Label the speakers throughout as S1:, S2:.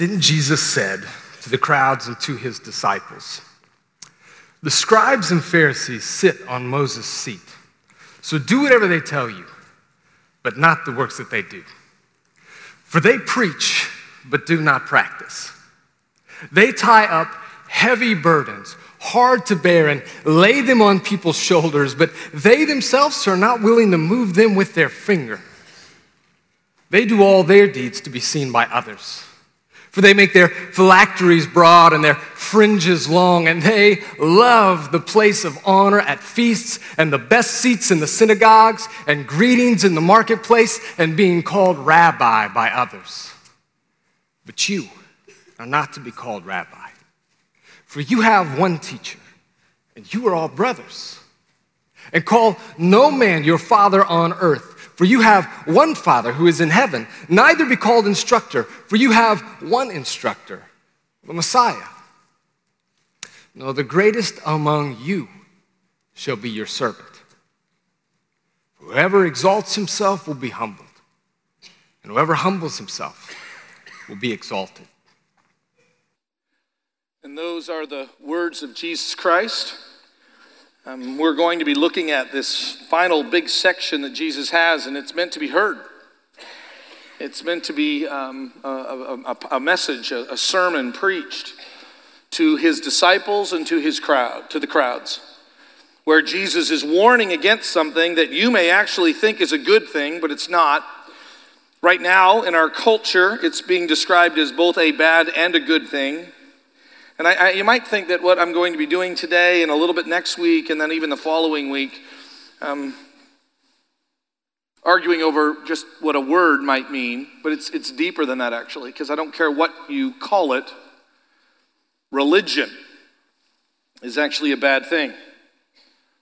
S1: Then Jesus said to the crowds and to his disciples, The scribes and Pharisees sit on Moses' seat. So do whatever they tell you, but not the works that they do. For they preach, but do not practice. They tie up heavy burdens, hard to bear, and lay them on people's shoulders, but they themselves are not willing to move them with their finger. They do all their deeds to be seen by others. For they make their phylacteries broad and their fringes long, and they love the place of honor at feasts and the best seats in the synagogues and greetings in the marketplace and being called rabbi by others. But you are not to be called rabbi, for you have one teacher, and you are all brothers. And call no man your father on earth for you have one Father who is in heaven. Neither be called instructor, for you have one instructor, the Messiah. No, the greatest among you shall be your servant. Whoever exalts himself will be humbled, and whoever humbles himself will be exalted.
S2: And those are the words of Jesus Christ. Um, we're going to be looking at this final big section that Jesus has, and it's meant to be heard. It's meant to be um, a, a, a, message, a, a sermon preached to his disciples and to his crowd, to the crowds, where Jesus is warning against something that you may actually think is a good thing, but it's not. Right now, in our culture, it's being described as both a bad and a good thing. And I, I, you might think that what I'm going to be doing today and a little bit next week and then even the following week, um, arguing over just what a word might mean, but it's, it's deeper than that actually, because I don't care what you call it, religion is actually a bad thing.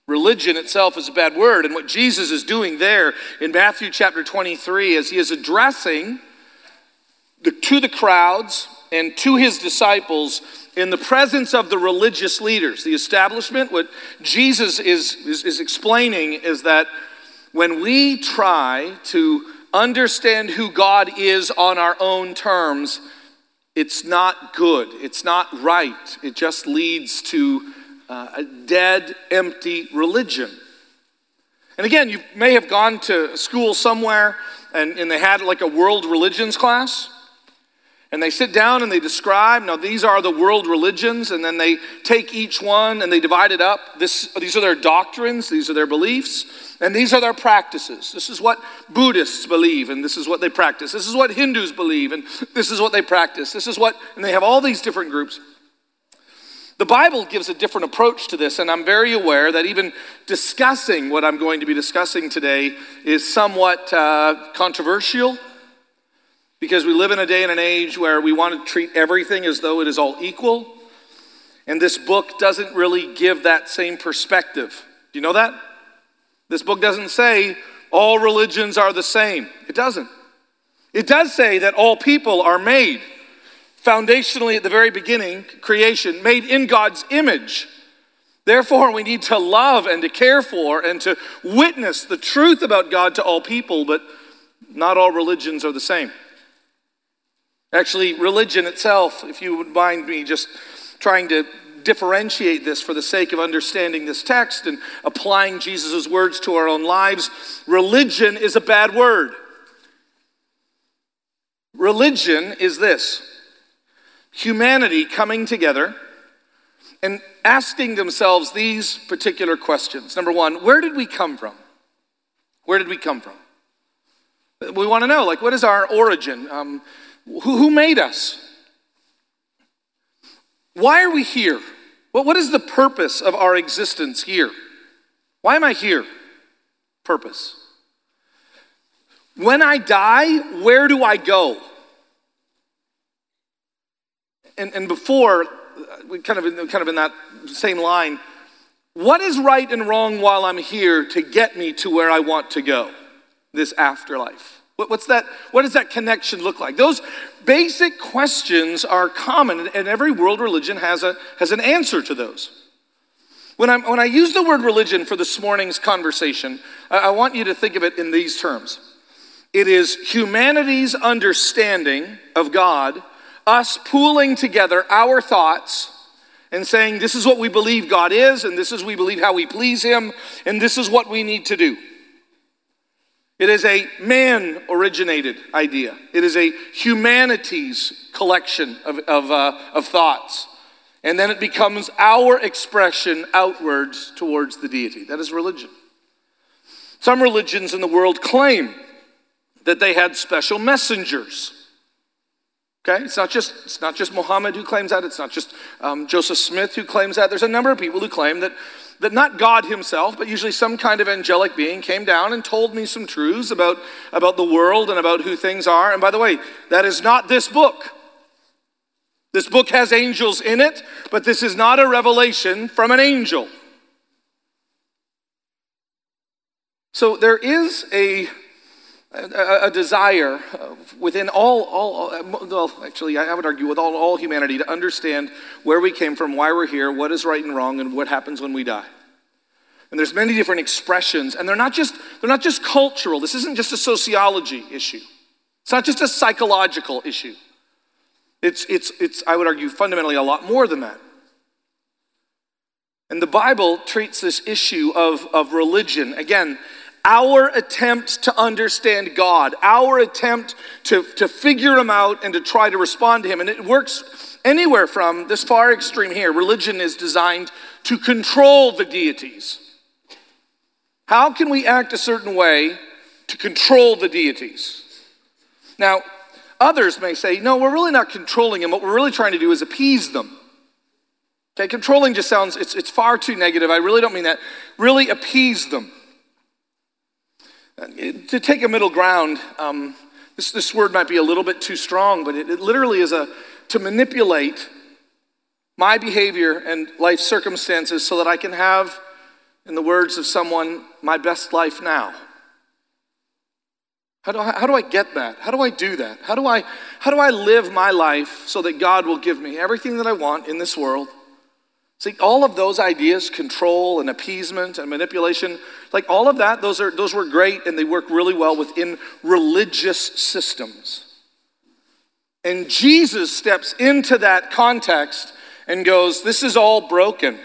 S2: Religion itself is a bad word. And what Jesus is doing there in Matthew chapter 23 is he is addressing the, to the crowds and to his disciples in the presence of the religious leaders, the establishment, what Jesus is, is, is, explaining is that when we try to understand who God is on our own terms, it's not good. It's not right. It just leads to uh, a dead, empty religion. And again, you may have gone to school somewhere and, and they had like a world religions class. And they sit down and they describe, now these are the world religions, and then they take each one and they divide it up. This, these are their doctrines, these are their beliefs, and these are their practices. This is what Buddhists believe, and this is what they practice. This is what Hindus believe, and this is what they practice. This is what, and they have all these different groups. The Bible gives a different approach to this, and I'm very aware that even discussing what I'm going to be discussing today is somewhat uh, controversial because we live in a day and an age where we want to treat everything as though it is all equal. And this book doesn't really give that same perspective. Do you know that? This book doesn't say all religions are the same. It doesn't. It does say that all people are made, foundationally at the very beginning, creation, made in God's image. Therefore, we need to love and to care for and to witness the truth about God to all people, but not all religions are the same. Actually, religion itself, if you would mind me just trying to differentiate this for the sake of understanding this text and applying Jesus' words to our own lives, religion is a bad word. Religion is this humanity coming together and asking themselves these particular questions. Number one, where did we come from? Where did we come from? We want to know, like, what is our origin? Um, who, made us? Why are we here? Well, what is the purpose of our existence here? Why am I here? Purpose. When I die, where do I go? And, and before, we kind of, in, kind of in that same line, what is right and wrong while I'm here to get me to where I want to go, this afterlife? What's that, what does that connection look like? Those basic questions are common, and every world religion has, a, has an answer to those. When, i when I use the word religion for this morning's conversation, I, I want you to think of it in these terms it is humanity's understanding of God us pooling together our thoughts and saying, This is what we believe God is, and this is we believe how we please Him, and this is what we need to do. It is a man originated idea, it is a humanities collection of, of, uh, of thoughts. And then it becomes our expression outwards towards the deity. That is religion. Some religions in the world claim that they had special messengers. Okay, it's not just it's not just Muhammad who claims that. It's not just um, Joseph Smith who claims that. There's a number of people who claim that that not God Himself, but usually some kind of angelic being came down and told me some truths about about the world and about who things are. And by the way, that is not this book. This book has angels in it, but this is not a revelation from an angel. So there is a, a, a desire within all, all, well, actually, I would argue with all, all humanity to understand where we came from, why we're here, what is right and wrong, and what happens when we die. And there's many different expressions, and they're not just, they're not just cultural. This isn't just a sociology issue. It's not just a psychological issue. It's, it's, it's, I would argue, fundamentally a lot more than that. And the Bible treats this issue of, of religion, again, our attempt to understand God, our attempt to, to figure Him out and to try to respond to Him. And it works anywhere from this far extreme here. Religion is designed to control the deities. How can we act a certain way to control the deities? Now, others may say, no, we're really not controlling them. What we're really trying to do is appease them. Okay, controlling just sounds, it's, it's far too negative. I really don't mean that. Really appease them. To take a middle ground, um, this, this word might be a little bit too strong, but it, it literally is a to manipulate my behavior and life circumstances so that I can have, in the words of someone, my best life now. How do, I, how do I get that? How do I do that? How do I, how do I live my life so that God will give me everything that I want in this world See, all of those ideas, control and appeasement and manipulation, like all of that, those, are, those were great and they work really well within religious systems. And Jesus steps into that context and goes, This is all broken.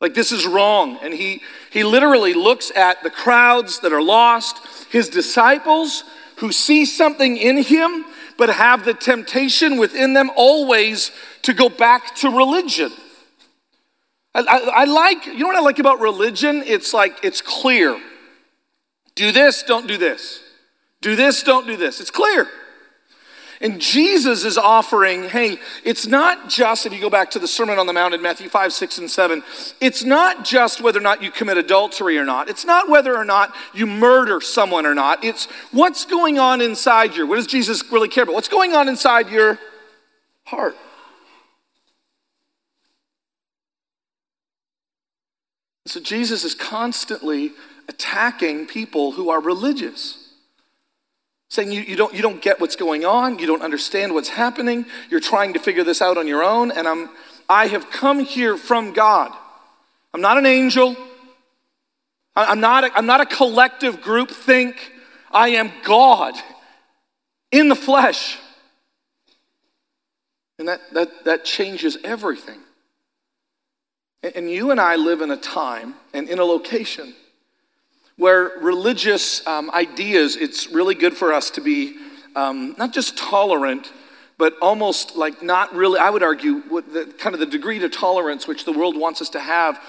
S2: Like, this is wrong. And he, he literally looks at the crowds that are lost, his disciples who see something in him, but have the temptation within them always to go back to religion. I, I, I like, you know what I like about religion? It's like, it's clear. Do this, don't do this. Do this, don't do this. It's clear. And Jesus is offering, hey, it's not just, if you go back to the Sermon on the Mount in Matthew 5, 6, and 7, it's not just whether or not you commit adultery or not. It's not whether or not you murder someone or not. It's what's going on inside you. What does Jesus really care about? What's going on inside your heart? So Jesus is constantly attacking people who are religious. Saying you, you, don't, you don't get what's going on, you don't understand what's happening, you're trying to figure this out on your own, and I'm, I have come here from God. I'm not an angel. I'm not a, I'm not a collective group think. I am God in the flesh. And that, that, that changes everything. And you and I live in a time and in a location where religious um, ideas, it's really good for us to be um, not just tolerant, but almost like not really, I would argue, the, kind of the degree to tolerance which the world wants us to have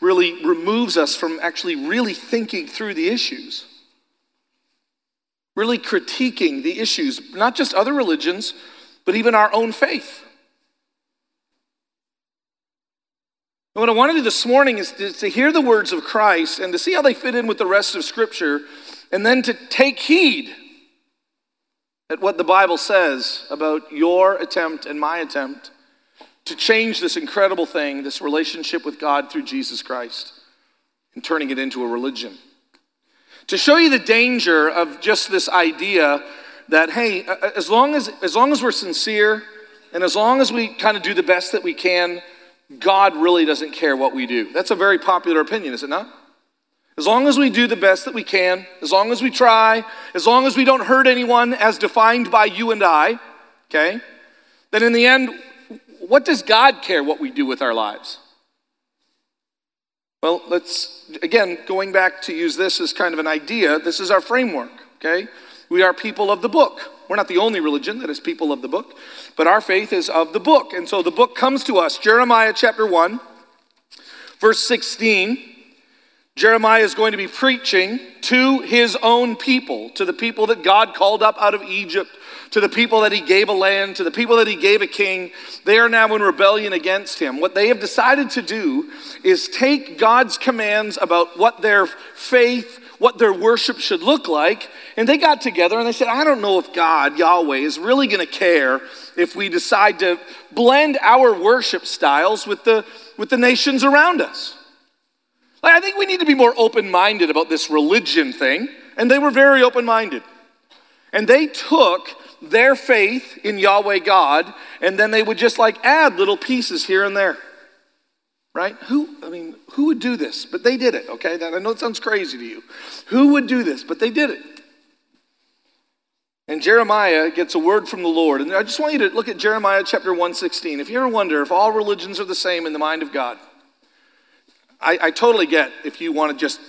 S2: really removes us from actually really thinking through the issues. Really critiquing the issues, not just other religions, but even our own faith. And what I want to do this morning is to, to, hear the words of Christ and to see how they fit in with the rest of Scripture, and then to take heed at what the Bible says about your attempt and my attempt to change this incredible thing, this relationship with God through Jesus Christ, and turning it into a religion. To show you the danger of just this idea that, hey, as long as, as long as we're sincere and as long as we kind of do the best that we can, God really doesn't care what we do. That's a very popular opinion, is it not? As long as we do the best that we can, as long as we try, as long as we don't hurt anyone as defined by you and I, okay? then in the end, what does God care what we do with our lives? Well, let's, again, going back to use this as kind of an idea, this is our framework, okay? We are people of the book. We're not the only religion that is people of the book, but our faith is of the book. And so the book comes to us, Jeremiah chapter 1, verse 16. Jeremiah is going to be preaching to his own people, to the people that God called up out of Egypt, to the people that he gave a land, to the people that he gave a king. They are now in rebellion against him. What they have decided to do is take God's commands about what their faith, what their worship should look like, and they got together and they said, I don't know if God, Yahweh, is really going to care if we decide to blend our worship styles with the, with the nations around us. I think we need to be more open minded about this religion thing, and they were very open minded. And they took their faith in Yahweh God, and then they would just like add little pieces here and there. Right? Who, I mean, who would do this? But they did it, okay? Now, I know it sounds crazy to you. Who would do this? But they did it. And Jeremiah gets a word from the Lord. And I just want you to look at Jeremiah chapter 116. If you ever wonder if all religions are the same in the mind of God, I, I totally get if you want to just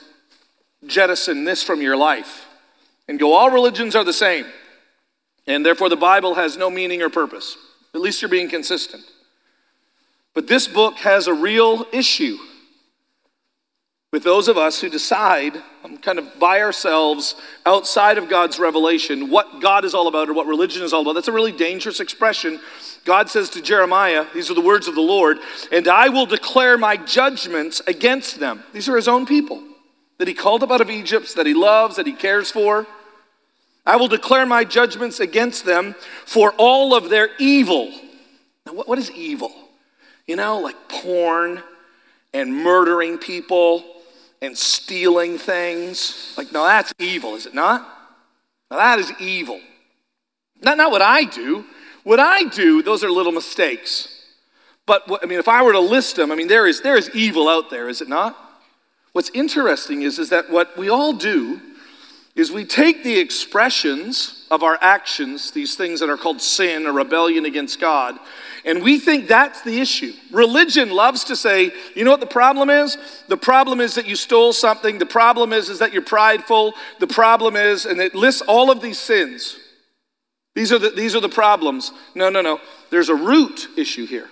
S2: jettison this from your life and go, all religions are the same, and therefore the Bible has no meaning or purpose. At least you're being consistent. But this book has a real issue with those of us who decide, um, kind of by ourselves, outside of God's revelation, what God is all about or what religion is all about. That's a really dangerous expression. God says to Jeremiah, these are the words of the Lord, and I will declare my judgments against them. These are his own people that he called up out of Egypt, that he loves, that he cares for. I will declare my judgments against them for all of their evil. Now, what, what is evil? You know, like porn and murdering people and stealing things. Like, no, that's evil, is it not? Now, that is evil. Not, not what I do. What I do, those are little mistakes. But, what, I mean, if I were to list them, I mean, there is, there is evil out there, is it not? What's interesting is, is that what we all do is we take the expressions of our actions, these things that are called sin or rebellion against God, and we think that's the issue. Religion loves to say, you know what the problem is? The problem is that you stole something. The problem is, is that you're prideful. The problem is, and it lists all of these sins. These are the, these are the problems. No, no, no. There's a root issue here.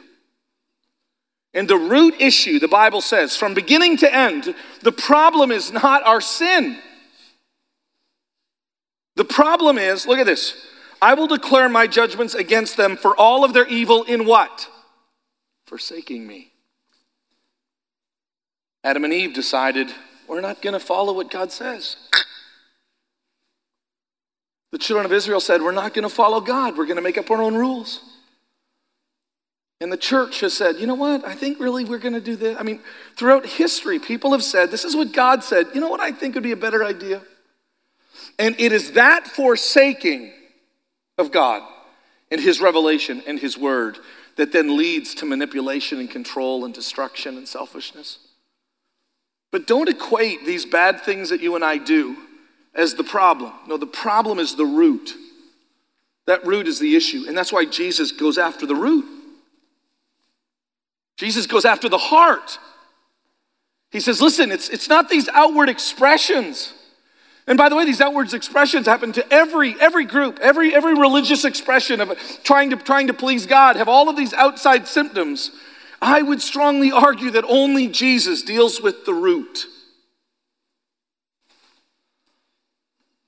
S2: And the root issue, the Bible says, from beginning to end, the problem is not our sin. The problem is, look at this I will declare my judgments against them for all of their evil in what? Forsaking me. Adam and Eve decided, we're not going to follow what God says. The children of Israel said, we're not going to follow God. We're going to make up our own rules. And the church has said, you know what? I think really we're going to do this. I mean, throughout history, people have said, this is what God said. You know what I think would be a better idea? And it is that forsaking of God and His revelation and His word that then leads to manipulation and control and destruction and selfishness. But don't equate these bad things that you and I do as the problem. No, the problem is the root. That root is the issue. And that's why Jesus goes after the root. Jesus goes after the heart. He says, listen, it's, it's not these outward expressions. And by the way, these outward expressions happen to every, every group, every, every religious expression of trying to, trying to please God, have all of these outside symptoms. I would strongly argue that only Jesus deals with the root.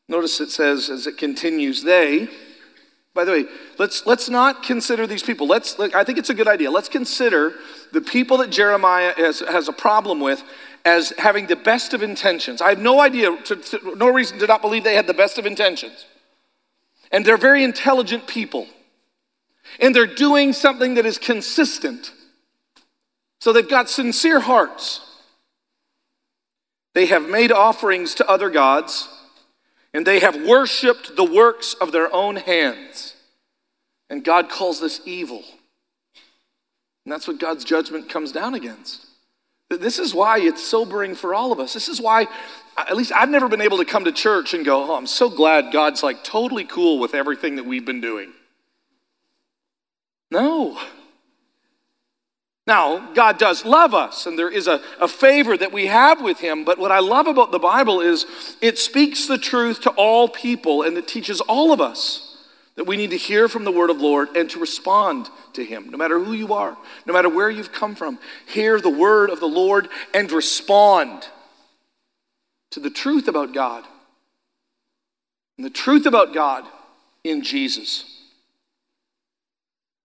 S2: Notice it says, as it continues, they, by the way, let's, let's not consider these people. Let's, I think it's a good idea. Let's consider the people that Jeremiah has, has a problem with as having the best of intentions. I have no idea, to, to, no reason to not believe they had the best of intentions. And they're very intelligent people. And they're doing something that is consistent. So they've got sincere hearts. They have made offerings to other gods, and they have worshiped the works of their own hands. And God calls this evil. And that's what God's judgment comes down against. This is why it's sobering for all of us. This is why, at least I've never been able to come to church and go, oh, I'm so glad God's like totally cool with everything that we've been doing. No. Now, God does love us, and there is a, a favor that we have with Him. But what I love about the Bible is it speaks the truth to all people, and it teaches all of us that we need to hear from the Word of Lord and to respond to Him, no matter who you are, no matter where you've come from. Hear the Word of the Lord and respond to the truth about God. And the truth about God in Jesus.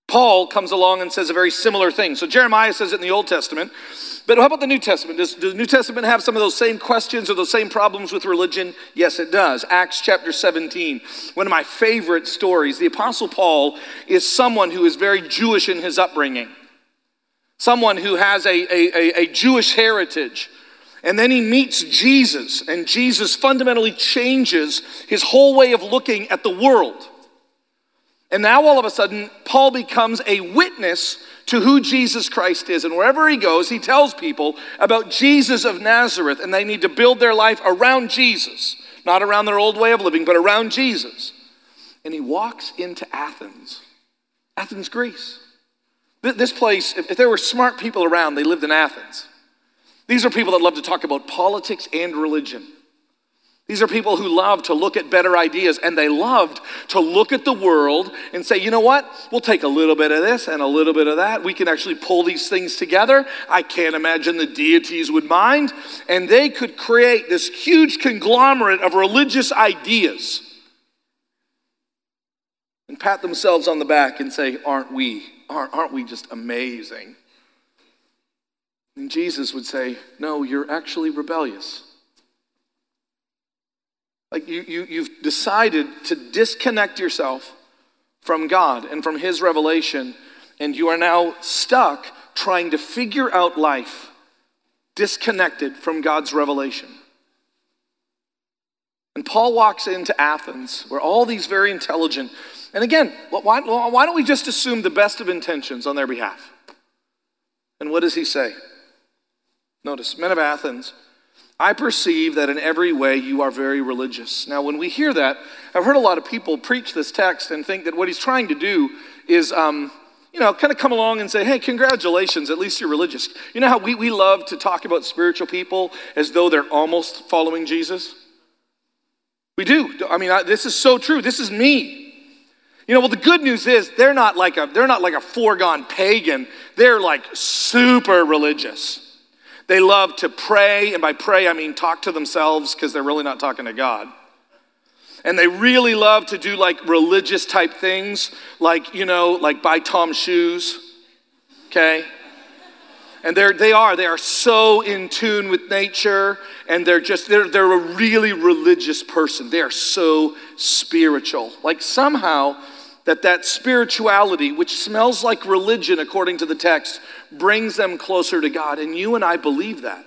S2: Paul comes along and says a very similar thing. So Jeremiah says it in the Old Testament. But how about the New Testament? Does, does, the New Testament have some of those same questions or those same problems with religion? Yes, it does. Acts chapter 17, one of my favorite stories. The Apostle Paul is someone who is very Jewish in his upbringing, someone who has a, a, a, a Jewish heritage. And then he meets Jesus, and Jesus fundamentally changes his whole way of looking at the world. And now all of a sudden, Paul becomes a witness to who Jesus Christ is. And wherever he goes, he tells people about Jesus of Nazareth, and they need to build their life around Jesus, not around their old way of living, but around Jesus. And he walks into Athens, Athens, Greece. This place, if there were smart people around, they lived in Athens. These are people that love to talk about politics and religion. These are people who love to look at better ideas and they loved to look at the world and say, you know what? We'll take a little bit of this and a little bit of that. We can actually pull these things together. I can't imagine the deities would mind. And they could create this huge conglomerate of religious ideas and pat themselves on the back and say, aren't we? Aren't, we just amazing? And Jesus would say, no, you're actually rebellious. Like you, you, you've decided to disconnect yourself from God and from His revelation, and you are now stuck trying to figure out life disconnected from God's revelation. And Paul walks into Athens, where all these very intelligent, and again, why, why don't we just assume the best of intentions on their behalf? And what does he say? Notice, men of Athens, I perceive that in every way you are very religious. Now, when we hear that, I've heard a lot of people preach this text and think that what he's trying to do is, um, you know, kind of come along and say, hey, congratulations, at least you're religious. You know how we, we love to talk about spiritual people as though they're almost following Jesus? We do. I mean, I, this is so true. This is me. You know, well, the good news is they're not like a they're not like a foregone pagan. They're like super religious. They love to pray, and by pray, I mean talk to themselves because they're really not talking to God. And they really love to do like religious type things, like, you know, like buy Tom shoes, okay? And they're, they are, they are so in tune with nature, and they're just, they're, they're a really religious person. They are so spiritual. Like somehow, that that spirituality, which smells like religion according to the text, brings them closer to God. And you and I believe that.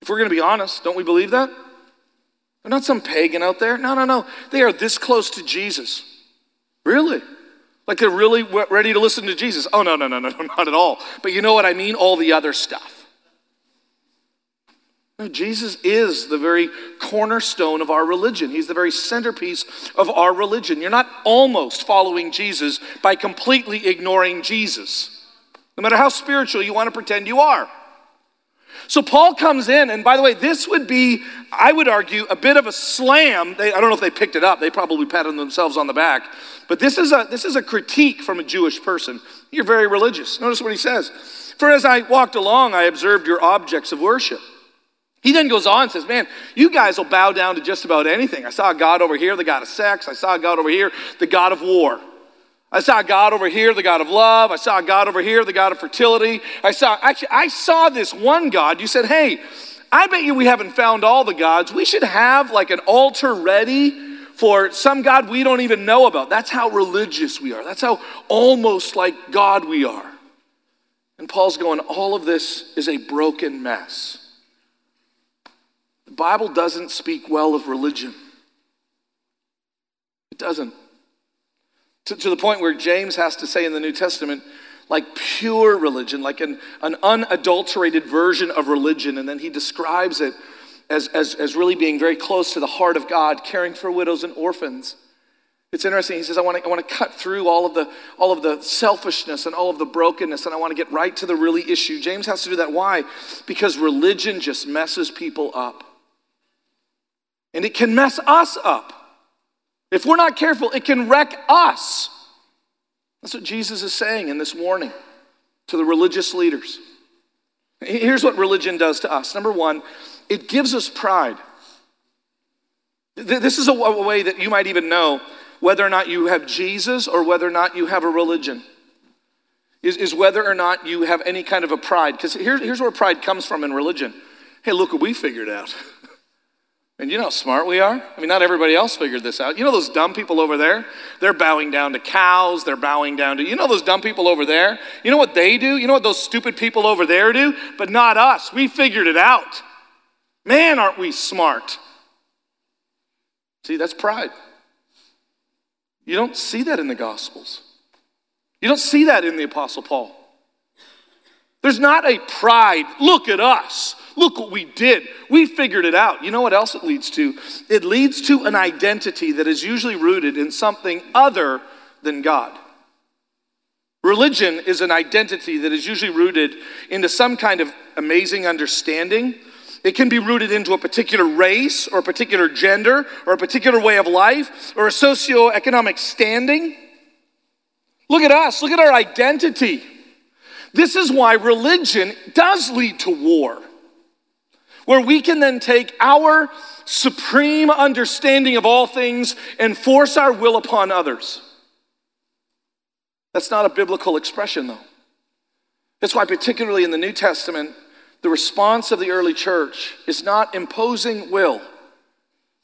S2: If we're going to be honest, don't we believe that? They're not some pagan out there. No, no, no. They are this close to Jesus. Really? Like they're really ready to listen to Jesus. Oh, no, no, no, no, not at all. But you know what I mean? All the other stuff. No, Jesus is the very cornerstone of our religion. He's the very centerpiece of our religion. You're not almost following Jesus by completely ignoring Jesus, no matter how spiritual you want to pretend you are. So Paul comes in, and by the way, this would be, I would argue, a bit of a slam. They, I don't know if they picked it up. They probably patted themselves on the back. But this is a this is a critique from a Jewish person. You're very religious. Notice what he says. For as I walked along, I observed your objects of worship. He then goes on and says, Man, you guys will bow down to just about anything. I saw a God over here, the God of sex. I saw a God over here, the God of war. I saw a God over here, the God of love. I saw a God over here, the God of fertility. I saw, actually, I saw this one God. You said, Hey, I bet you we haven't found all the gods. We should have like an altar ready for some God we don't even know about. That's how religious we are. That's how almost like God we are. And Paul's going, All of this is a broken mess. The Bible doesn't speak well of religion. It doesn't. To, to, the point where James has to say in the New Testament, like pure religion, like an, an unadulterated version of religion. And then he describes it as, as, as really being very close to the heart of God, caring for widows and orphans. It's interesting. He says, I want to, I want to cut through all of, the, all of the selfishness and all of the brokenness, and I want to get right to the really issue. James has to do that. Why? Because religion just messes people up. And it can mess us up. If we're not careful, it can wreck us. That's what Jesus is saying in this warning to the religious leaders. Here's what religion does to us. Number one, it gives us pride. This is a way that you might even know whether or not you have Jesus or whether or not you have a religion. Is, is whether or not you have any kind of a pride. Because here, here's where pride comes from in religion. Hey, look what we figured out. and you know how smart we are? I mean, not everybody else figured this out. You know those dumb people over there? They're bowing down to cows, they're bowing down to, you know those dumb people over there? You know what they do? You know what those stupid people over there do? But not us. We figured it out. Man, aren't we smart? See, that's pride. You don't see that in the Gospels. You don't see that in the Apostle Paul. There's not a pride, look at us, look what we did, we figured it out. You know what else it leads to? It leads to an identity that is usually rooted in something other than God. Religion is an identity that is usually rooted into some kind of amazing understanding it can be rooted into a particular race or a particular gender or a particular way of life or a socioeconomic standing. Look at us, look at our identity. This is why religion does lead to war, where we can then take our supreme understanding of all things and force our will upon others. That's not a biblical expression, though. That's why, particularly in the New Testament, the response of the early church is not imposing will.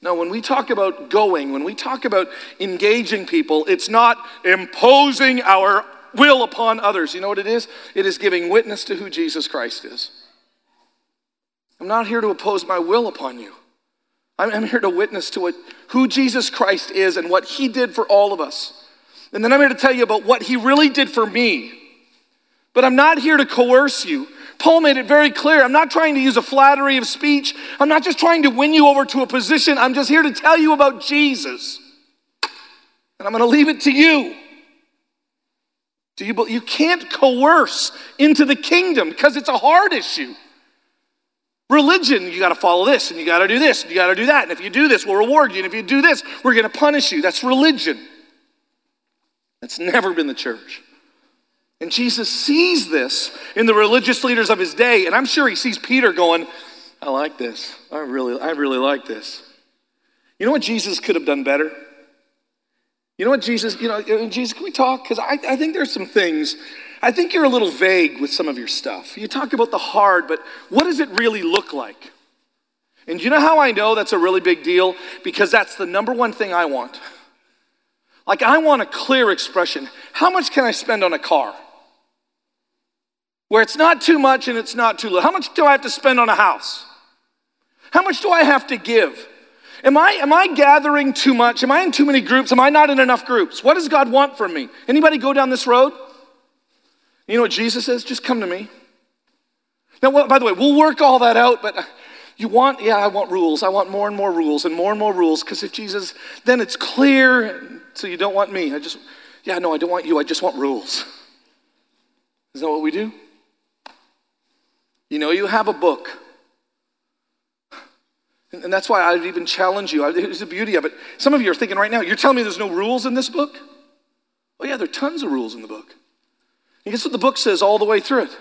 S2: No, when we talk about going, when we talk about engaging people, it's not imposing our will upon others. You know what it is? It is giving witness to who Jesus Christ is. I'm not here to impose my will upon you. I'm, here to witness to who Jesus Christ is and what he did for all of us. And then I'm here to tell you about what he really did for me. But I'm not here to coerce you. Paul made it very clear. I'm not trying to use a flattery of speech. I'm not just trying to win you over to a position. I'm just here to tell you about Jesus. And I'm going to leave it to you. Do you, you can't coerce into the kingdom because it's a hard issue. Religion, you got to follow this and you got to do this and you got to do that. And if you do this, we'll reward you. And if you do this, we're going to punish you. That's religion. That's never been the church. And Jesus sees this in the religious leaders of his day, and I'm sure he sees Peter going, I like this. I really, I really like this. You know what Jesus could have done better? You know what Jesus, you know, uh, Jesus, can we talk? Because I, I think there's some things, I think you're a little vague with some of your stuff. You talk about the hard, but what does it really look like? And you know how I know that's a really big deal? Because that's the number one thing I want. Like, I want a clear expression. How much can I spend on a car? where it's not too much and it's not too little. How much do I have to spend on a house? How much do I have to give? Am I, am I gathering too much? Am I in too many groups? Am I not in enough groups? What does God want from me? Anybody go down this road? You know what Jesus says? Just come to me. Now, by the way, we'll work all that out, but you want, yeah, I want rules. I want more and more rules and more and more rules because if Jesus, then it's clear. So you don't want me. I just, yeah, no, I don't want you. I just want rules. Is that what we do? You know, you have a book. And that's why I'd even challenge you. It's the beauty of it. Some of you are thinking right now, you're telling me there's no rules in this book? Oh, yeah, there are tons of rules in the book. And guess what the book says all the way through it?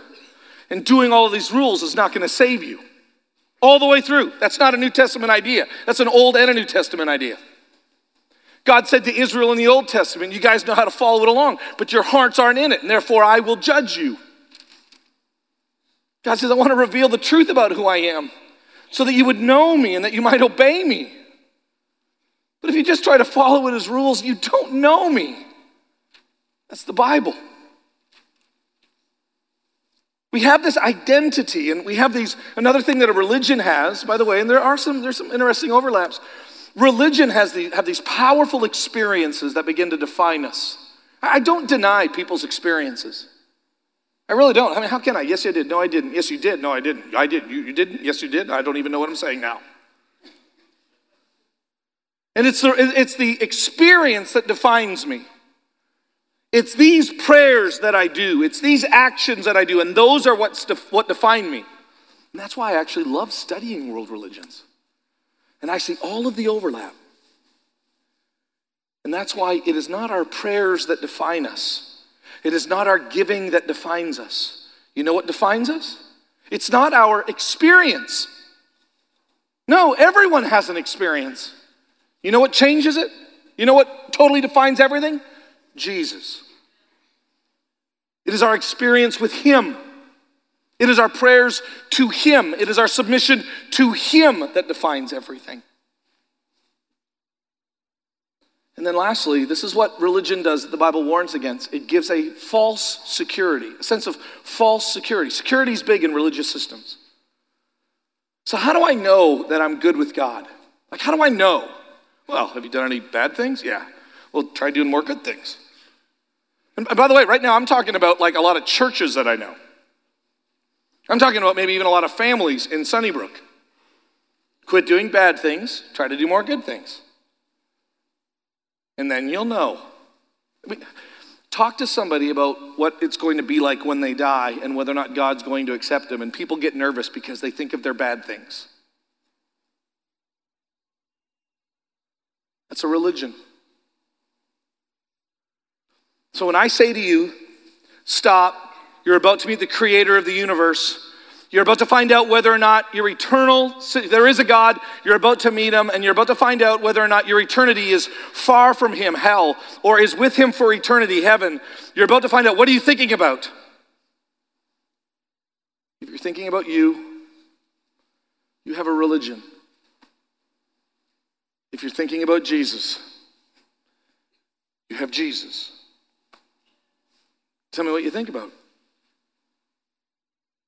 S2: And doing all of these rules is not going to save you. All the way through. That's not a New Testament idea. That's an Old and a New Testament idea. God said to Israel in the Old Testament, You guys know how to follow it along, but your hearts aren't in it, and therefore I will judge you. God says, I want to reveal the truth about who I am so that you would know me and that you might obey me. But if you just try to follow his rules, you don't know me. That's the Bible. We have this identity, and we have these another thing that a religion has, by the way, and there are some there's some interesting overlaps. Religion has the, have these powerful experiences that begin to define us. I don't deny people's experiences. I really don't. I mean, how can I? Yes, I did. No, I didn't. Yes, you did. No, I didn't. I did. You, you didn't? Yes, you did. I don't even know what I'm saying now. And it's the, it's the experience that defines me. It's these prayers that I do, it's these actions that I do, and those are what's def- what define me. And that's why I actually love studying world religions. And I see all of the overlap. And that's why it is not our prayers that define us. It is not our giving that defines us. You know what defines us? It's not our experience. No, everyone has an experience. You know what changes it? You know what totally defines everything? Jesus. It is our experience with Him. It is our prayers to Him. It is our submission to Him that defines everything. And then, lastly, this is what religion does that the Bible warns against it gives a false security, a sense of false security. Security is big in religious systems. So, how do I know that I'm good with God? Like, how do I know? Well, have you done any bad things? Yeah. Well, try doing more good things. And by the way, right now I'm talking about like a lot of churches that I know. I'm talking about maybe even a lot of families in Sunnybrook. Quit doing bad things, try to do more good things and then you'll know. I mean, talk to somebody about what it's going to be like when they die and whether or not God's going to accept them. And people get nervous because they think of their bad things. That's a religion. So when I say to you, stop, you're about to meet the creator of the universe. You're about to find out whether or not your eternal, there is a God, you're about to meet him, and you're about to find out whether or not your eternity is far from him, hell, or is with him for eternity, heaven. You're about to find out what are you thinking about? If you're thinking about you, you have a religion. If you're thinking about Jesus, you have Jesus. Tell me what you think about.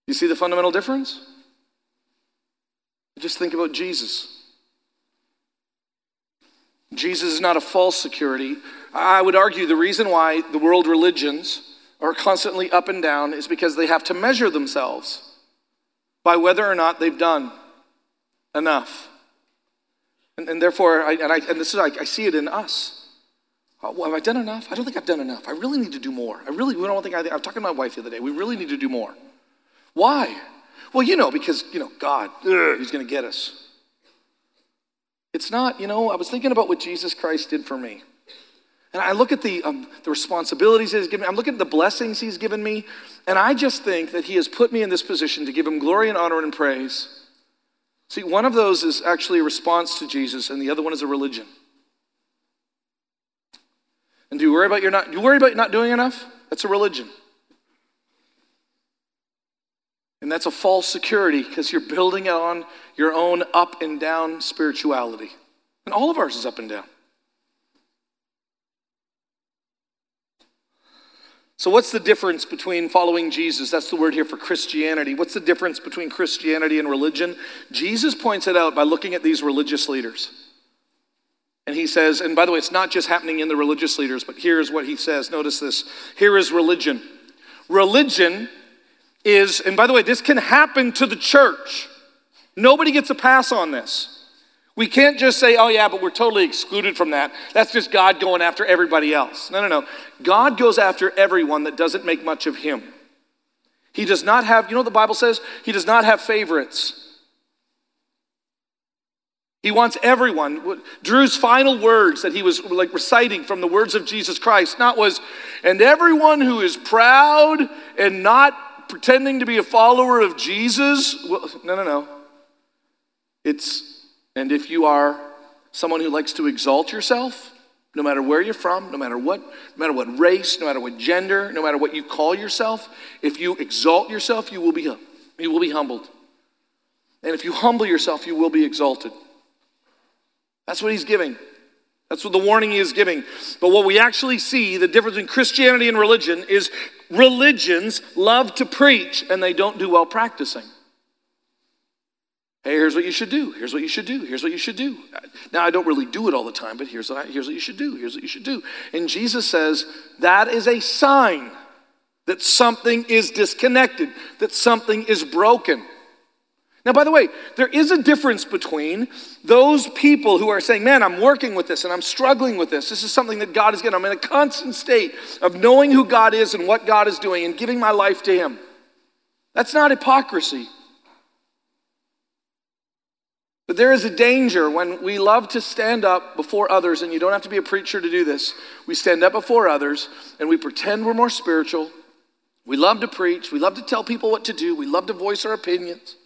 S2: You see the fundamental difference? Just think about Jesus. Jesus is not a false security. I would argue the reason why the world religions are constantly up and down is because they have to measure themselves by whether or not they've done enough. And, and therefore, I, and, I, and this is, I, I see it in us. Oh, well, have I done enough? I don't think I've done enough. I really need to do more. I really we don't think I, I was talking to my wife the other day. We really need to do more. Why? Well, you know, because, you know, God, ugh, He's going to get us. It's not, you know, I was thinking about what Jesus Christ did for me. And I look at the, um, the responsibilities He's given me, I'm looking at the blessings He's given me, and I just think that He has put me in this position to give Him glory and honor and praise. See, one of those is actually a response to Jesus, and the other one is a religion. And do you worry about you're not, do you worry about not doing enough? That's a religion. And that's a false security because you're building it on your own up and down spirituality. And all of ours is up and down. So, what's the difference between following Jesus? That's the word here for Christianity. What's the difference between Christianity and religion? Jesus points it out by looking at these religious leaders. And he says, and by the way, it's not just happening in the religious leaders, but here's what he says. Notice this. Here is religion. Religion is, and by the way, this can happen to the church. Nobody gets a pass on this. We can't just say, oh, yeah, but we're totally excluded from that. That's just God going after everybody else. No, no, no. God goes after everyone that doesn't make much of Him. He does not have, you know what the Bible says? He does not have favorites. He wants everyone. Drew's final words that he was like reciting from the words of Jesus Christ, not was, and everyone who is proud and not pretending to be a follower of Jesus? Well, no, no, no. It's, and if you are someone who likes to exalt yourself, no matter where you're from, no matter what, no matter what race, no matter what gender, no matter what you call yourself, if you exalt yourself, you will be, you will be humbled. And if you humble yourself, you will be exalted. That's what he's giving. That's what the warning he is giving. But what we actually see, the difference in Christianity and religion, is religions love to preach and they don't do well practicing. Hey, here's what you should do. Here's what you should do. Here's what you should do. Now, I don't really do it all the time, but here's what, I, here's what you should do. Here's what you should do. And Jesus says that is a sign that something is disconnected, that something is broken. Now, by the way, there is a difference between those people who are saying, Man, I'm working with this and I'm struggling with this. This is something that God is getting. I'm in a constant state of knowing who God is and what God is doing and giving my life to Him. That's not hypocrisy. But there is a danger when we love to stand up before others, and you don't have to be a preacher to do this. We stand up before others and we pretend we're more spiritual. We love to preach. We love to tell people what to do. We love to voice our opinions.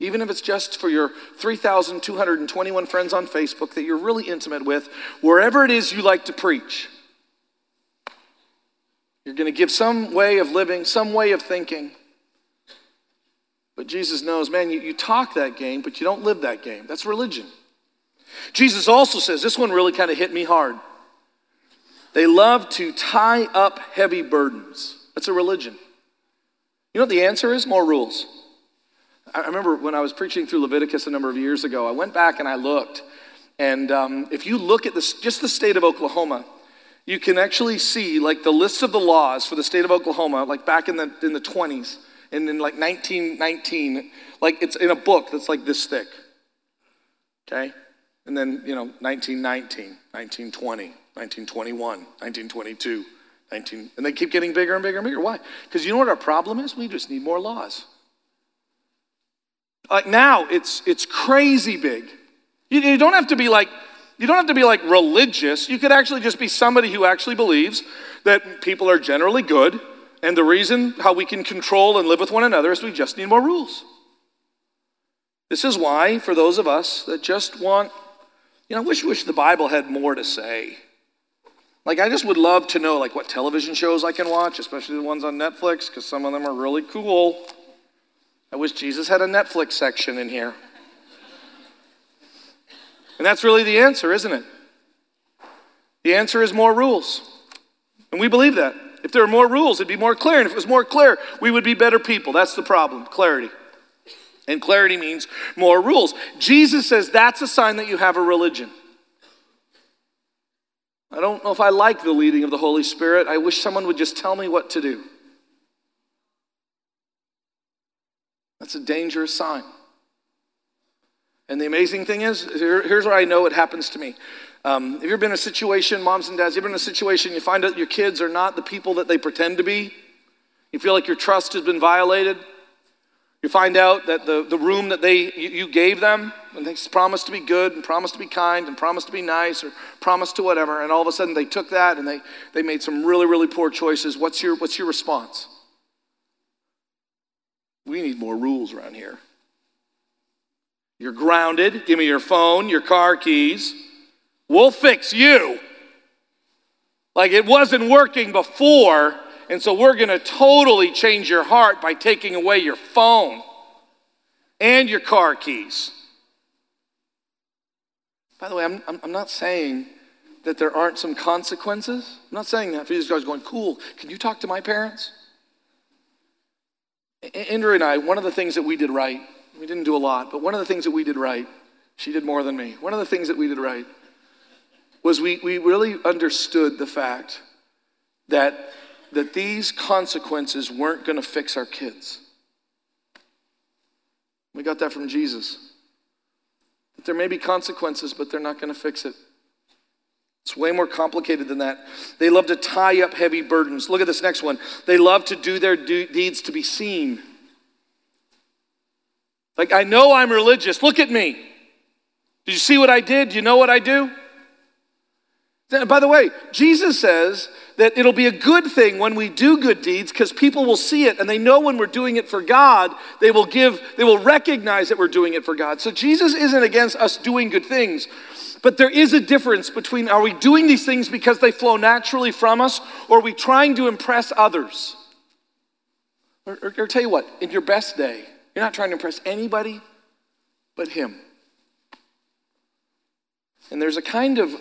S2: Even if it's just for your 3,221 friends on Facebook that you're really intimate with, wherever it is you like to preach, you're going to give some way of living, some way of thinking. But Jesus knows, man, you, you talk that game, but you don't live that game. That's religion. Jesus also says, this one really kind of hit me hard. They love to tie up heavy burdens. That's a religion. You know what the answer is? More rules. I remember when I was preaching through Leviticus a number of years ago, I went back and I looked. And um, if you look at this, just the state of Oklahoma, you can actually see like the list of the laws for the state of Oklahoma, like back in the, in the 20s and in like 1919, like it's in a book that's like this thick. Okay? And then, you know, 1919, 1920, 1921, 1922, 19, and they keep getting bigger and bigger and bigger. Why? Because you know what our problem is? We just need more laws. Like now, it's, it's crazy big. You, you don't have to be like, you don't have to be like religious. You could actually just be somebody who actually believes that people are generally good. And the reason how we can control and live with one another is we just need more rules. This is why, for those of us that just want, you know, I wish, wish the Bible had more to say. Like, I just would love to know, like, what television shows I can watch, especially the ones on Netflix, because some of them are really cool. I wish Jesus had a Netflix section in here. And that's really the answer, isn't it? The answer is more rules. And we believe that. If there were more rules, it'd be more clear. And if it was more clear, we would be better people. That's the problem clarity. And clarity means more rules. Jesus says that's a sign that you have a religion. I don't know if I like the leading of the Holy Spirit. I wish someone would just tell me what to do. That's a dangerous sign. And the amazing thing is, here, here's where I know it happens to me. Um, have you ever been in a situation, moms and dads, you ever been in a situation you find out your kids are not the people that they pretend to be? You feel like your trust has been violated? You find out that the, the room that they you, you gave them, and they promised to be good and promised to be kind and promised to be nice or promised to whatever, and all of a sudden they took that and they, they made some really, really poor choices. What's your, what's your response? We need more rules around here. You're grounded. Give me your phone, your car keys. We'll fix you. Like it wasn't working before, and so we're going to totally change your heart by taking away your phone and your car keys. By the way, I'm, I'm, not saying that there aren't some consequences. I'm not saying that for these guys going, cool, can you talk to my parents? Andrew and I, one of the things that we did right, we didn't do a lot, but one of the things that we did right, she did more than me. One of the things that we did right was we, we really understood the fact that, that these consequences weren't going to fix our kids. We got that from Jesus. That there may be consequences, but they're not going to fix it. It's way more complicated than that. They love to tie up heavy burdens. Look at this next one. They love to do their do- deeds to be seen. Like, I know I'm religious. Look at me. Did you see what I did? Do you know what I do? By the way, Jesus says that it'll be a good thing when we do good deeds because people will see it and they know when we're doing it for God, they will give, they will recognize that we're doing it for God. So Jesus isn't against us doing good things. But there is a difference between are we doing these things because they flow naturally from us, or are we trying to impress others? Or, or, or tell you what, in your best day, you're not trying to impress anybody but Him. And there's a kind of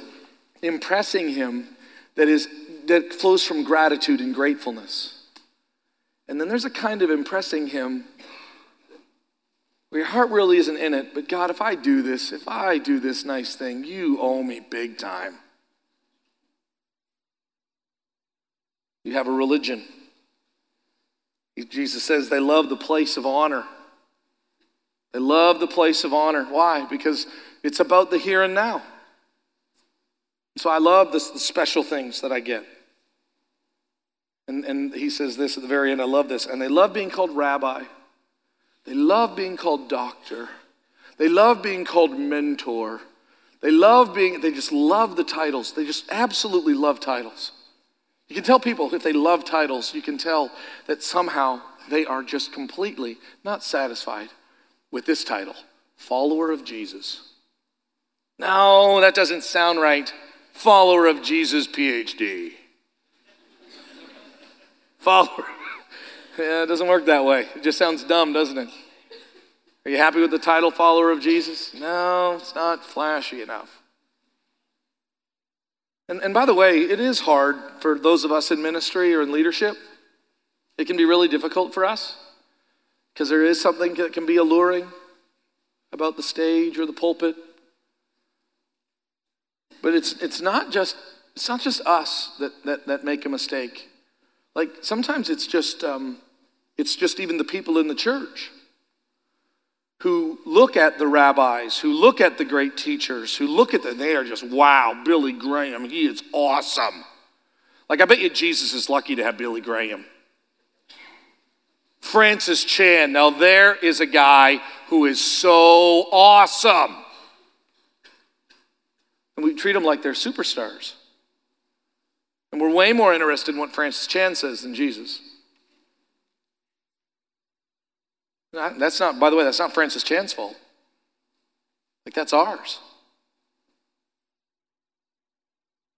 S2: impressing Him that is that flows from gratitude and gratefulness. And then there's a kind of impressing Him your heart really isn't in it, but God, if I do this, if I do this nice thing, you owe me big time. You have a religion. Jesus says they love the place of honor. They love the place of honor. Why? Because it's about the here and now. So I love the special things that I get. And, and he says this at the very end I love this. And they love being called rabbi, they love being called doctor, they love being called mentor. They love being, they just love the titles. They just absolutely love titles. You can tell people if they love titles, you can tell that somehow they are just completely not satisfied with this title follower of Jesus. No, that doesn't sound right. Follower of Jesus, PhD. Follower. Yeah, it doesn't work that way. It just sounds dumb, doesn't it? Are you happy with the title follower of Jesus? No, it's not flashy enough. And, and by the way, it is hard for those of us in ministry or in leadership. It can be really difficult for us because there is something that can be alluring about the stage or the pulpit. But it's, it's, not, just, it's not just us that, that, that make a mistake. Like sometimes it's just, um, it's just even the people in the church who look at the rabbis, who look at the great teachers, who look at them, they are just, wow, Billy Graham, he is awesome. Like, I bet you Jesus is lucky to have Billy Graham. Francis Chan, now there is a guy who is so awesome. And we treat them like they're superstars. And we're way more interested in what Francis Chan says than Jesus. That's not, by the way, that's not Francis Chan's fault. Like, that's ours.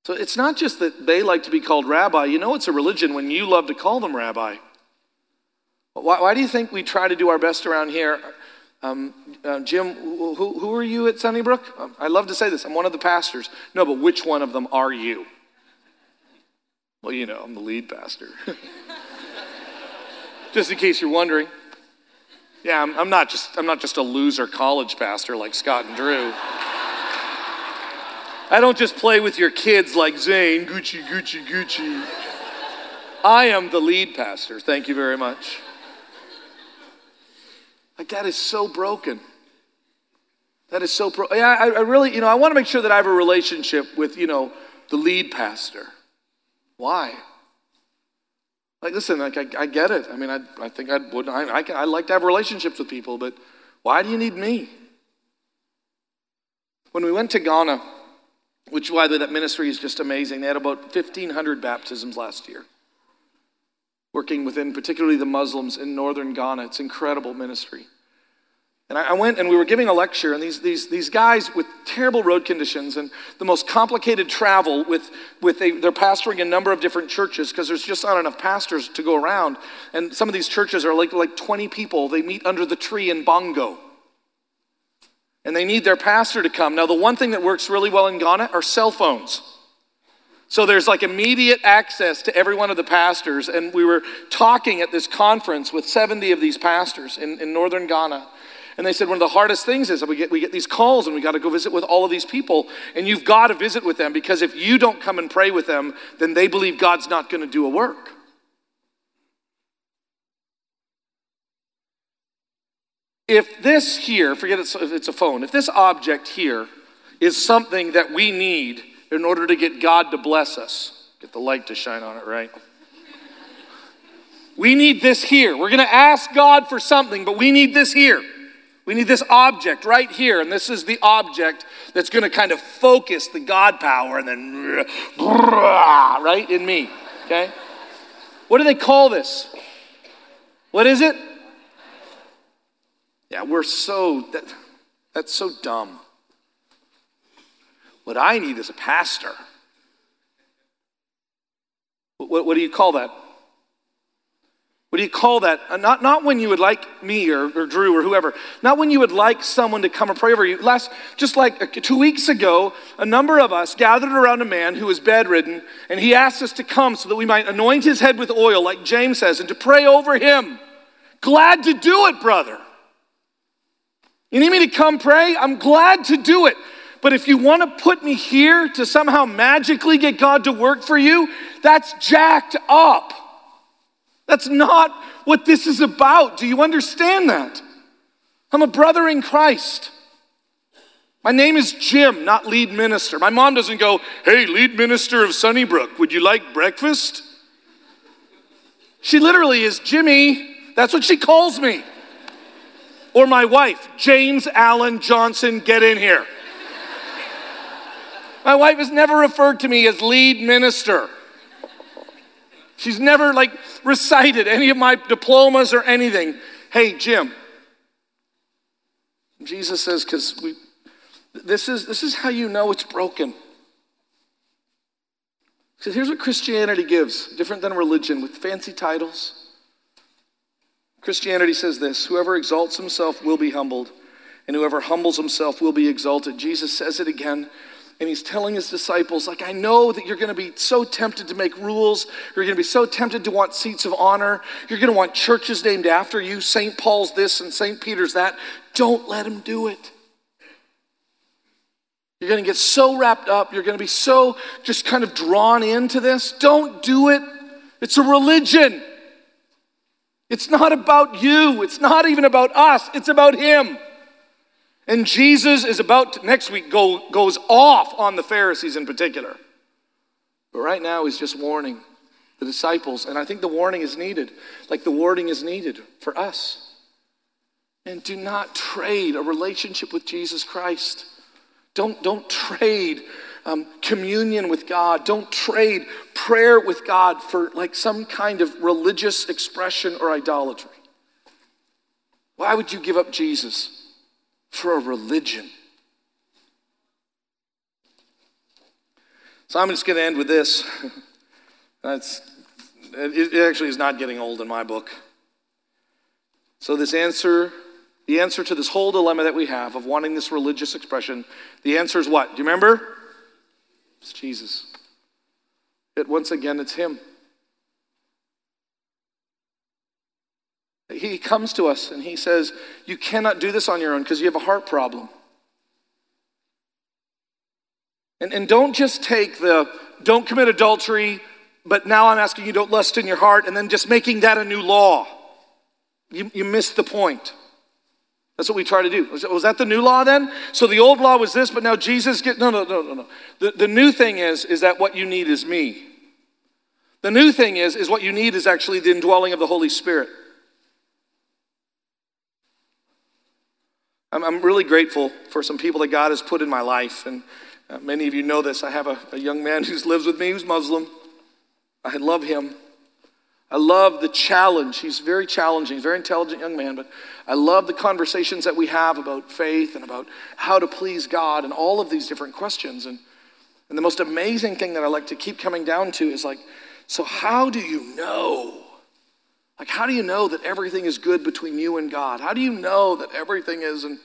S2: So it's not just that they like to be called rabbi. You know, it's a religion when you love to call them rabbi. Why, why do you think we try to do our best around here? Um, uh, Jim, who, who are you at Sunnybrook? Um, I love to say this. I'm one of the pastors. No, but which one of them are you? Well, you know, I'm the lead pastor. just in case you're wondering. Yeah, I'm, I'm, not just, I'm not just a loser college pastor like Scott and Drew. I don't just play with your kids like Zane, Gucci, Gucci, Gucci. I am the lead pastor. Thank you very much. Like, that is so broken. That is so broken. Yeah, I, I really, you know, I want to make sure that I have a relationship with, you know, the lead pastor. Why? Like, listen, like, I, I get it. I mean, I, I think I would. I, I, I like to have relationships with people, but why do you need me? When we went to Ghana, which, by the way, that ministry is just amazing. They had about 1,500 baptisms last year, working within particularly the Muslims in northern Ghana. It's incredible ministry. And I went and we were giving a lecture, and these, these, these guys with terrible road conditions and the most complicated travel with, with a, they're pastoring a number of different churches because there's just not enough pastors to go around. And some of these churches are like, like 20 people. They meet under the tree in Bongo. And they need their pastor to come. Now, the one thing that works really well in Ghana are cell phones. So there's like immediate access to every one of the pastors. And we were talking at this conference with 70 of these pastors in, in northern Ghana. And they said one of the hardest things is that we get, we get these calls and we got to go visit with all of these people. And you've got to visit with them because if you don't come and pray with them, then they believe God's not going to do a work. If this here, forget it's, if it's a phone, if this object here is something that we need in order to get God to bless us, get the light to shine on it, right? We need this here. We're going to ask God for something, but we need this here. We need this object right here, and this is the object that's going to kind of focus the God power and then, right, in me, okay? What do they call this? What is it? Yeah, we're so, that, that's so dumb. What I need is a pastor. What, what do you call that? What do you call that? Uh, not, not when you would like me or, or Drew or whoever, not when you would like someone to come and pray over you. Last, just like uh, two weeks ago, a number of us gathered around a man who was bedridden, and he asked us to come so that we might anoint his head with oil, like James says, and to pray over him. Glad to do it, brother. You need me to come pray? I'm glad to do it. But if you want to put me here to somehow magically get God to work for you, that's jacked up. That's not what this is about. Do you understand that? I'm a brother in Christ. My name is Jim, not lead minister. My mom doesn't go, Hey, lead minister of Sunnybrook, would you like breakfast? She literally is Jimmy. That's what she calls me. Or my wife, James Allen Johnson, get in here. My wife has never referred to me as lead minister. She's never like recited any of my diplomas or anything. Hey, Jim. Jesus says, because we this is this is how you know it's broken. Because here's what Christianity gives, different than religion, with fancy titles. Christianity says this whoever exalts himself will be humbled, and whoever humbles himself will be exalted. Jesus says it again and he's telling his disciples, like, I know that you're going to be so tempted to make rules. You're going to be so tempted to want seats of honor. You're going to want churches named after you, St. Paul's this and St. Peter's that. Don't let him do it. You're going to get so wrapped up. You're going to be so just kind of drawn into this. Don't do it. It's a religion. It's not about you. It's not even about us. It's about him. And Jesus is about to, next week go, goes off on the Pharisees in particular. But right now he's just warning the disciples, and I think the warning is needed, like the warning is needed for us. And do not trade a relationship with Jesus Christ. Don't, don't trade um, communion with God. Don't trade prayer with God for like some kind of religious expression or idolatry. Why would you give up Jesus? For a religion. So I'm just going to end with this. That's, it actually is not getting old in my book. So, this answer, the answer to this whole dilemma that we have of wanting this religious expression, the answer is what? Do you remember? It's Jesus. It, once again, it's Him. He comes to us and he says, You cannot do this on your own because you have a heart problem. And, and don't just take the don't commit adultery, but now I'm asking you don't lust in your heart, and then just making that a new law. You, you missed the point. That's what we try to do. Was, was, that the new law then? So the old law was this, but now Jesus get no no no no no. The, the new thing is is that what you need is me. The new thing is is what you need is actually the indwelling of the Holy Spirit. I'm, I'm really grateful for some people that God has put in my life. And uh, many of you know this. I have a, a young man who lives with me who's Muslim. I love him. I love the challenge. He's very challenging, he's a very intelligent young man, but I love the conversations that we have about faith and about how to please God and all of these different questions. And, and the most amazing thing that I like to keep coming down to is like, so how do you know? Like, how do you know that everything is good between you and God? How do you know that everything is? And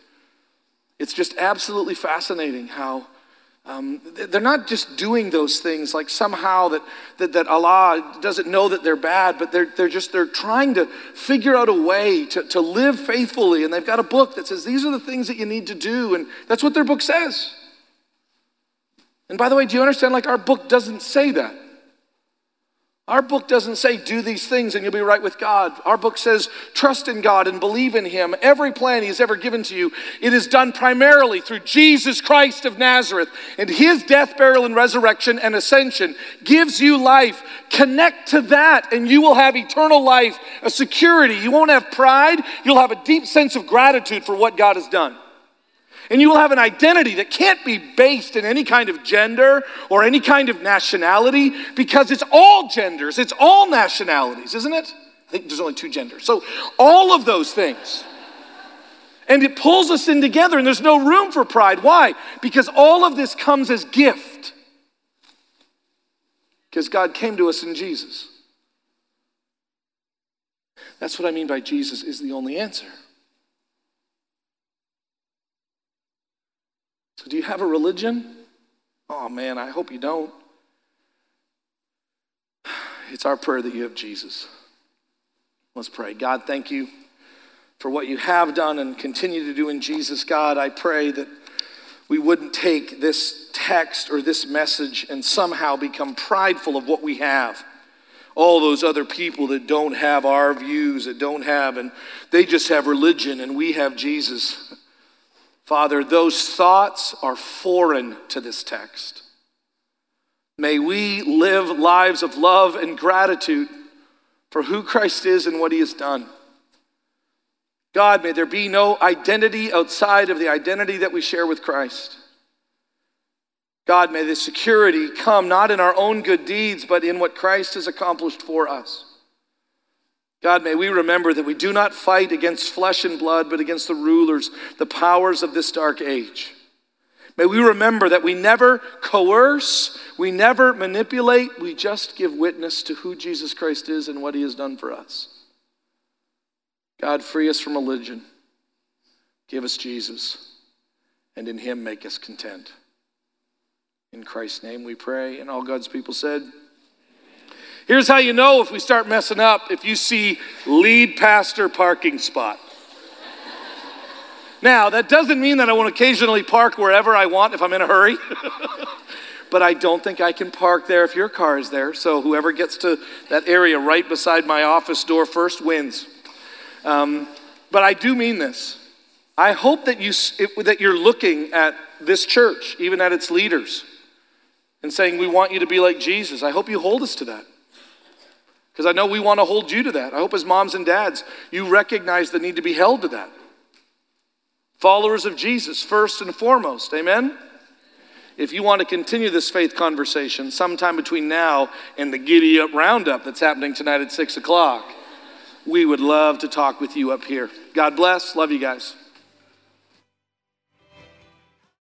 S2: it's just absolutely fascinating how um, they're not just doing those things like somehow that, that, that Allah doesn't know that they're bad, but they're, they're just they're trying to figure out a way to, to live faithfully. And they've got a book that says these are the things that you need to do. And that's what their book says. And by the way, do you understand? Like our book doesn't say that. Our book doesn't say do these things and you'll be right with God. Our book says trust in God and believe in Him. Every plan He has ever given to you, it is done primarily through Jesus Christ of Nazareth. And His death, burial, and resurrection and ascension gives you life. Connect to that and you will have eternal life, a security. You won't have pride, you'll have a deep sense of gratitude for what God has done. And you will have an identity that can't be based in any kind of gender or any kind of nationality because it's all genders, it's all nationalities, isn't it? I think there's only two genders. So, all of those things. And it pulls us in together, and there's no room for pride. Why? Because all of this comes as gift. Because God came to us in Jesus. That's what I mean by Jesus is the only answer. So, do you have a religion? Oh man, I hope you don't. It's our prayer that you have Jesus. Let's pray. God, thank you for what you have done and continue to do in Jesus. God, I pray that we wouldn't take this text or this message and somehow become prideful of what we have all those other people that don't have our views, that don't have, and they just have religion and we have Jesus. Father, those thoughts are foreign to this text. May we live lives of love and gratitude for who Christ is and what he has done. God, may there be no identity outside of the identity that we share with Christ. God, may the security come not in our own good deeds, but in what Christ has accomplished for us. God, may we remember that we do not fight against flesh and blood, but against the rulers, the powers of this dark age. May we remember that we never coerce, we never manipulate, we just give witness to who Jesus Christ is and what he has done for us. God, free us from religion. Give us Jesus, and in him make us content. In Christ's name we pray. And all God's people said, Here's how you know if we start messing up if you see lead pastor parking spot. Now, that doesn't mean that I won't occasionally park wherever I want if I'm in a hurry. but I don't think I can park there if your car is there. So whoever gets to that area right beside my office door first wins. Um, but I do mean this. I hope that, you, that you're looking at this church, even at its leaders, and saying, We want you to be like Jesus. I hope you hold us to that. Because I know we want to hold you to that. I hope, as moms and dads, you recognize the need to be held to that. Followers of Jesus, first and foremost. Amen? If you want to continue this faith conversation sometime between now and the Giddy Up Roundup that's happening tonight at 6 o'clock, we would love to talk with you up here. God bless. Love you guys.